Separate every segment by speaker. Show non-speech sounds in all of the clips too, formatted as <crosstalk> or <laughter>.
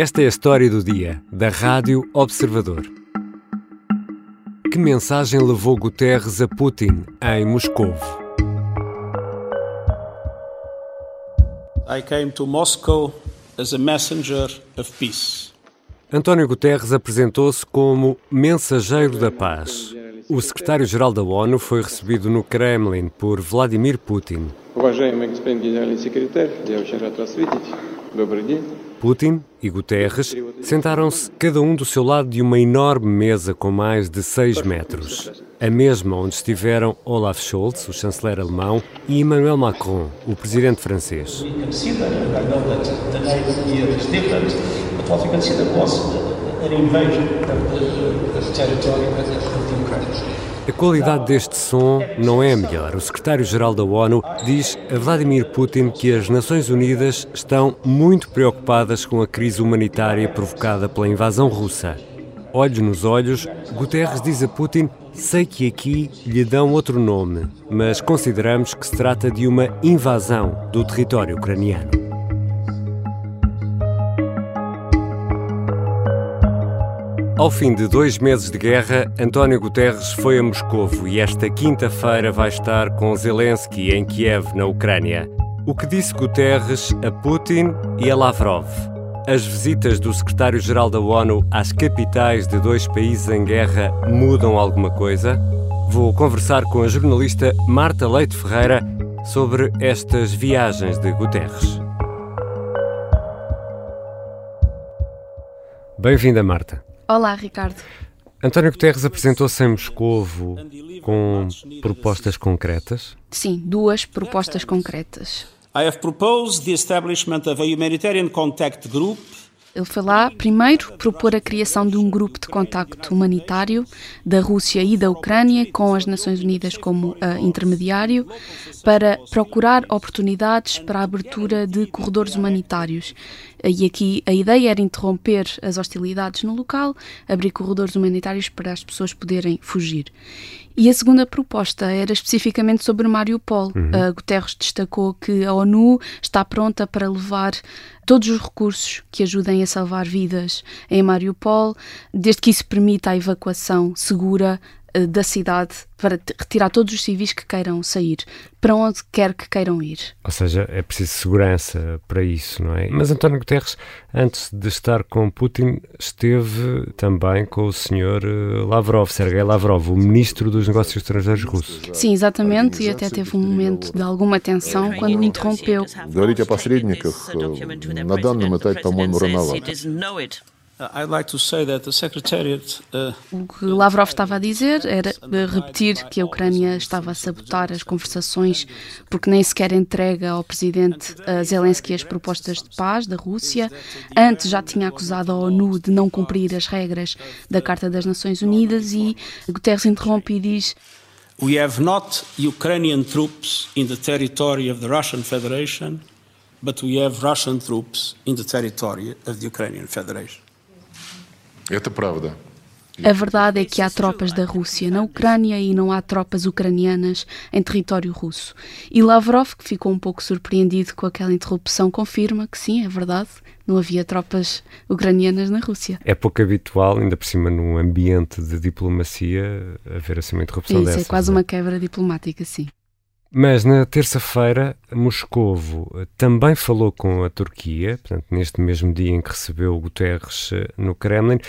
Speaker 1: Esta é a história do dia, da Rádio Observador. Que mensagem levou Guterres a Putin em Moscou?
Speaker 2: I came to Moscow as a messenger of peace.
Speaker 1: António Guterres apresentou-se como mensageiro da paz. O secretário-geral da ONU foi recebido no Kremlin por Vladimir Putin.
Speaker 3: Уважаемый господин генеральный секретарь, я очень рад вас видеть. Добрый день.
Speaker 1: Putin e Guterres sentaram-se cada um do seu lado de uma enorme mesa com mais de 6 metros. A mesma onde estiveram Olaf Scholz, o chanceler alemão, e Emmanuel Macron, o presidente francês. A qualidade deste som não é a melhor. O secretário-geral da ONU diz a Vladimir Putin que as Nações Unidas estão muito preocupadas com a crise humanitária provocada pela invasão russa. Olhos nos olhos, Guterres diz a Putin: Sei que aqui lhe dão outro nome, mas consideramos que se trata de uma invasão do território ucraniano. Ao fim de dois meses de guerra, António Guterres foi a Moscovo e esta quinta-feira vai estar com Zelensky em Kiev, na Ucrânia. O que disse Guterres a Putin e a Lavrov? As visitas do secretário-geral da ONU às capitais de dois países em guerra mudam alguma coisa? Vou conversar com a jornalista Marta Leite Ferreira sobre estas viagens de Guterres. Bem-vinda, Marta.
Speaker 4: Olá, Ricardo.
Speaker 1: António Guterres apresentou-se em Moscovo com propostas concretas.
Speaker 4: Sim, duas propostas concretas.
Speaker 2: I have proposed the establishment of a humanitarian contact group
Speaker 4: Ele foi lá, primeiro, propor a criação de um grupo de contacto humanitário da Rússia e da Ucrânia, com as Nações Unidas como uh, intermediário, para procurar oportunidades para a abertura de corredores humanitários. E aqui a ideia era interromper as hostilidades no local, abrir corredores humanitários para as pessoas poderem fugir. E a segunda proposta era especificamente sobre Mariupol.
Speaker 1: Uhum.
Speaker 4: Uh, Guterres destacou que a ONU está pronta para levar todos os recursos que ajudem a salvar vidas em Mariupol, desde que isso permita a evacuação segura da cidade para retirar todos os civis que queiram sair, para onde quer que queiram ir.
Speaker 1: Ou seja, é preciso segurança para isso, não é? Mas António Guterres, antes de estar com Putin, esteve também com o senhor eh, Lavrov, Sergei Lavrov, o ministro dos Negócios Estrangeiros russo.
Speaker 4: Sim, exatamente, e até teve um momento de alguma tensão quando o interrompeu.
Speaker 5: Говорить о посредниках э, на данном этапе, по-моему, рановато.
Speaker 2: Uh, uh,
Speaker 4: O que Lavrov estava a dizer era eh, repetir que a Ucrânia estava a sabotar as conversações porque nem sequer entrega ao presidente Zelensky as propostas de paz da Rússia. Antes já tinha acusado a ONU de não cumprir as regras da Carta das Nações Unidas e Guterres interrompe e diz
Speaker 2: we have not Ukrainian troops in the territory of the Russian Federation, but we have Russian troops in the territory of the Ukrainian Federation.
Speaker 4: A verdade é que há tropas da Rússia na Ucrânia e não há tropas ucranianas em território russo. E Lavrov, que ficou um pouco surpreendido com aquela interrupção, confirma que sim, é verdade, não havia tropas ucranianas na Rússia.
Speaker 1: É pouco habitual, ainda por cima num ambiente de diplomacia, haver assim uma interrupção
Speaker 4: Isso, é
Speaker 1: dessas.
Speaker 4: Isso é quase uma quebra diplomática, sim.
Speaker 1: Mas na terça-feira, Moscovo eh, também falou com a Turquia, portanto, neste mesmo dia em que recebeu Guterres eh, no Kremlin.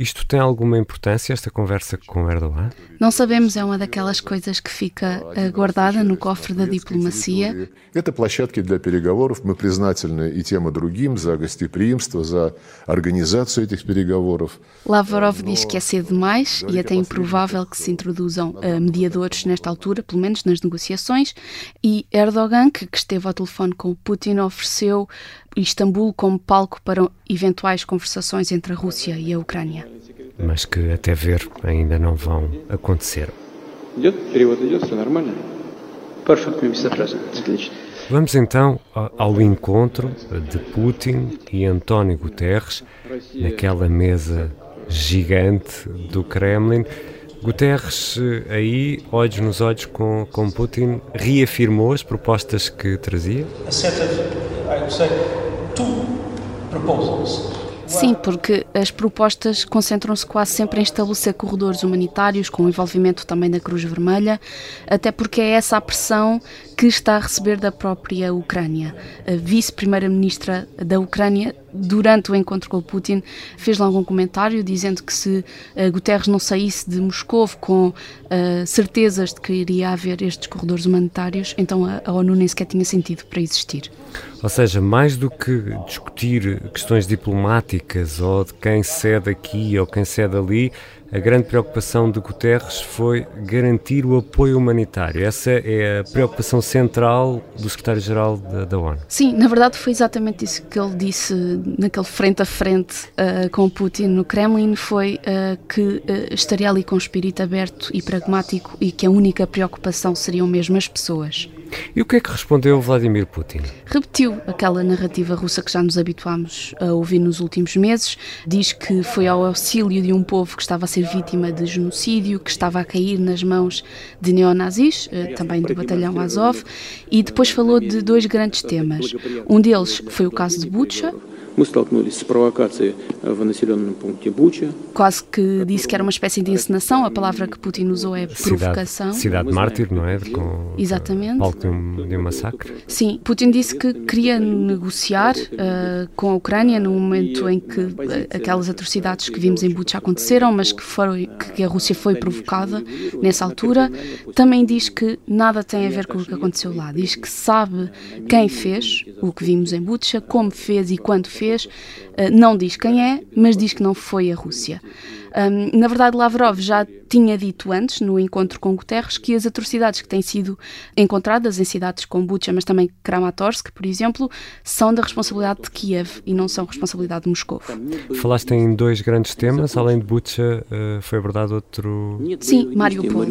Speaker 1: Isto tem alguma importância, esta conversa com Erdogan?
Speaker 4: Não sabemos, é uma daquelas coisas que fica eh, guardada no cofre da diplomacia.
Speaker 5: Это площадки для переговоров. Мы признательны и тем, и другим за гостеприимство, за организацию этих переговоров.
Speaker 4: Lavrov diz que é cedo demais e até improvável que se introduzam eh, mediadores nesta altura, pelo menos nas negociações. E Erdogan, que, que esteve ao telefone com o Putin, ofereceu Istambul como palco para eventuais conversações entre a Rússia e a Ucrânia.
Speaker 1: Mas que, até ver, ainda não vão acontecer. Vamos então ao encontro de Putin e António Guterres naquela mesa gigante do Kremlin. Guterres, eh, aí, olhos nos olhos com, com Putin, reafirmou as propostas que trazia?
Speaker 6: A set I would say,
Speaker 4: Sim, porque as propostas concentram-se quase sempre em estabelecer corredores humanitários, com o envolvimento também da Cruz Vermelha, até porque é essa a pressão que está a receber da própria Ucrânia. A vice-primeira-ministra da Ucrânia, durante o encontro com Putin, fez lá algum comentário dizendo que se uh, Guterres não saísse de Moscou com uh, certezas de que iria haver estes corredores humanitários, então a, a ONU nem sequer tinha sentido para existir.
Speaker 1: Ou seja, mais do que discutir questões diplomáticas ou de quem cede aqui ou quem cede ali, a grande preocupação de Guterres foi garantir o apoio humanitário. Essa é a preocupação central do secretário-geral da, da, ONU.
Speaker 4: Sim, na verdade foi exatamente isso que ele disse naquele frente a frente uh, com Putin no Kremlin, foi uh, que uh, estaria ali com um espírito aberto e pragmático e que a única preocupação seriam mesmo as pessoas.
Speaker 1: E o que é que respondeu Vladimir Putin?
Speaker 4: Repetiu aquela narrativa russa que já nos habituámos a ouvir nos últimos meses. Diz que foi ao auxílio de um povo que estava a ser vítima de genocídio, que estava a cair nas mãos de neonazis, eh, também do batalhão Azov, e depois falou de dois grandes temas. Um deles foi o caso de Bucha, Quase que disse que era uma espécie de encenação, a palavra que Putin usou é provocação.
Speaker 1: Cidade, mártir, não é? Com,
Speaker 4: Exatamente.
Speaker 1: Algo de um, de um massacre.
Speaker 4: Sim, Putin disse que queria negociar uh, com a Ucrânia no momento em que uh, aquelas atrocidades que vimos em Butch aconteceram, mas que, foi, que a Rússia foi provocada nessa altura. Também diz que nada tem a ver com o que aconteceu lá. Diz que sabe quem fez o que vimos em Butch, como fez e quando fez fez, eh, não diz quem é, mas diz que não foi a Rússia. Um, na verdade, Lavrov já tinha dito antes, no encontro com Guterres, que as atrocidades que têm sido encontradas em cidades como Bucha, mas também Kramatorsk, por exemplo, são da responsabilidade de Kiev e não são responsabilidade de Moscou.
Speaker 1: Falaste em dois grandes temas, além de Bucha, uh, foi abordado outro...
Speaker 4: Sim, Mariupol.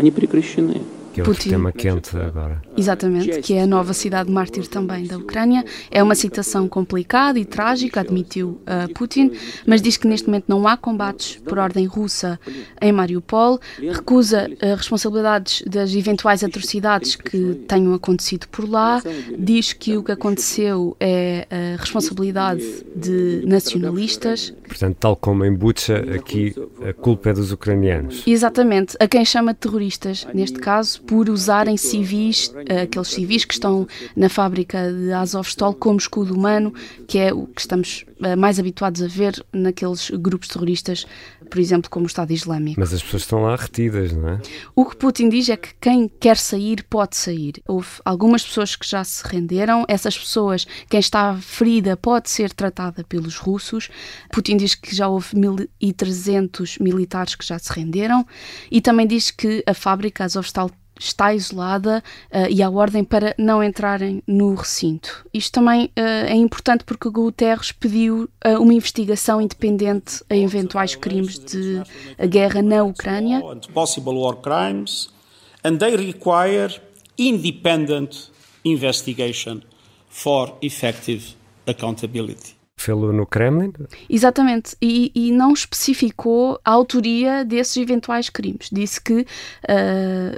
Speaker 3: Они прекращены
Speaker 1: que é outro Putin. tema quente agora.
Speaker 4: Exatamente, que é a nova cidade mártir também da Ucrânia. É uma situação complicada e trágica, admitiu uh, Putin, mas diz que neste momento não há combates por ordem russa em Mariupol, recusa uh, responsabilidades das eventuais atrocidades que tenham acontecido por lá, diz que o que aconteceu é a responsabilidade de nacionalistas.
Speaker 1: Portanto, tal como em Bucha, aqui a culpa é dos ucranianos.
Speaker 4: Exatamente, a quem chama terroristas, neste caso, por usarem civis, eh, aqueles civis que estão na fábrica de Azovstol como escudo humano, que é o que estamos eh, mais habituados a ver naqueles grupos terroristas, por exemplo, como o Estado Islâmico.
Speaker 1: Mas as pessoas estão lá retidas, não é?
Speaker 4: O que Putin diz é que quem quer sair pode sair. Houve algumas pessoas que já se renderam, essas pessoas, quem está ferida pode ser tratada pelos russos. Putin diz que já houve 1.300 militares que já se renderam e também diz que a fábrica Azovstal está isolada uh, e há ordem para não entrarem no recinto. Isto também uh, é importante porque Guterres pediu uh, uma investigação independente a eventuais crimes de guerra na Ucrânia.
Speaker 2: And they require independent investigation for effective accountability.
Speaker 1: Fê-lo no Kremlin?
Speaker 4: Exatamente, e, e, não especificou a autoria desses eventuais crimes. Disse que uh,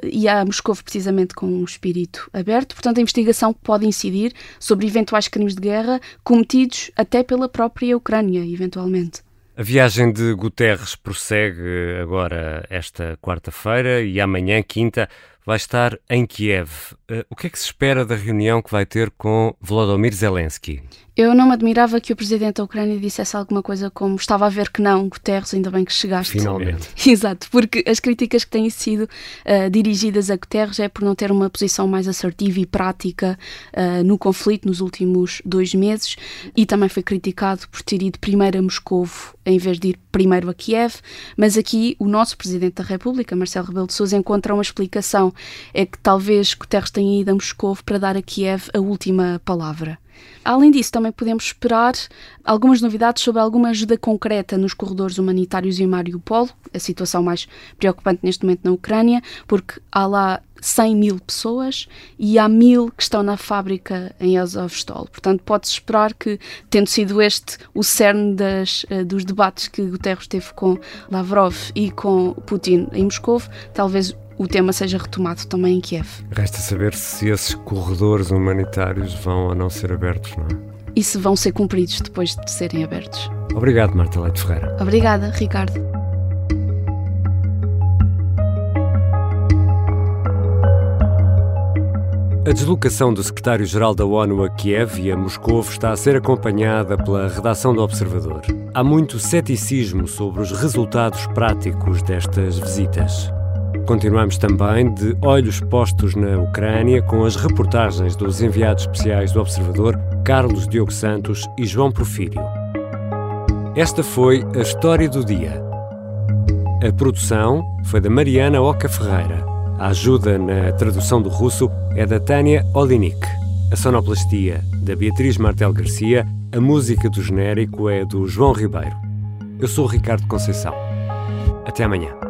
Speaker 4: ia a Moscou precisamente com um espírito aberto, portanto, a investigação pode incidir sobre eventuais crimes de guerra cometidos até pela própria Ucrânia, eventualmente.
Speaker 1: A viagem de Guterres prossegue agora esta quarta-feira e amanhã, quinta, vai estar em Kiev. Uh, o que é que se espera da reunião que vai ter com Volodymyr Zelensky?
Speaker 4: Eu não me admirava que o presidente da Ucrânia dissesse alguma coisa como estava a ver que não, Guterres, ainda bem que chegaste.
Speaker 1: Finalmente. <laughs>
Speaker 4: Exato, porque as críticas que têm sido uh, dirigidas a Guterres é por não ter uma posição mais assertiva e prática uh, no conflito nos últimos dois meses e também foi criticado por ter ido primeiro a Moscovo em vez de ir primeiro a Kiev, mas aqui o nosso presidente da República, Marcelo Rebelo de Sousa, encontra uma explicação. É que talvez Guterres tenha ido a Moscovo para dar a Kiev a última palavra. Além disso, também podemos esperar algumas novidades sobre alguma ajuda concreta nos corredores humanitários em Mariupol, a situação mais preocupante neste momento na Ucrânia, porque há lá 100 mil pessoas e há mil que estão na fábrica em Azovstol. Portanto, pode-se esperar que, tendo sido este o cerne das, eh, dos debates que Guterres teve com Lavrov e com Putin em Moscou, talvez o tema seja retomado também em Kiev.
Speaker 1: Resta saber se esses corredores humanitários vão ou não ser abertos, não é?
Speaker 4: e se vão ser cumpridos depois de serem abertos.
Speaker 1: Obrigado, Marta Leite Ferreira.
Speaker 4: Obrigada, Ricardo.
Speaker 1: A deslocação do secretário-geral da ONU a Kiev e a Moscou está a ser acompanhada pela redação do Observador. Há muito ceticismo sobre os resultados práticos destas visitas. Continuamos também de olhos postos na Ucrânia com as reportagens dos enviados especiais do Observador Carlos Diogo Santos e João Porfírio. Esta foi a história do dia. A produção foi da Mariana Oca Ferreira. A ajuda na tradução do russo é da Tânia Olinik. A sonoplastia da Beatriz Martel Garcia. A música do genérico é do João Ribeiro. Eu sou Ricardo Conceição. Até amanhã.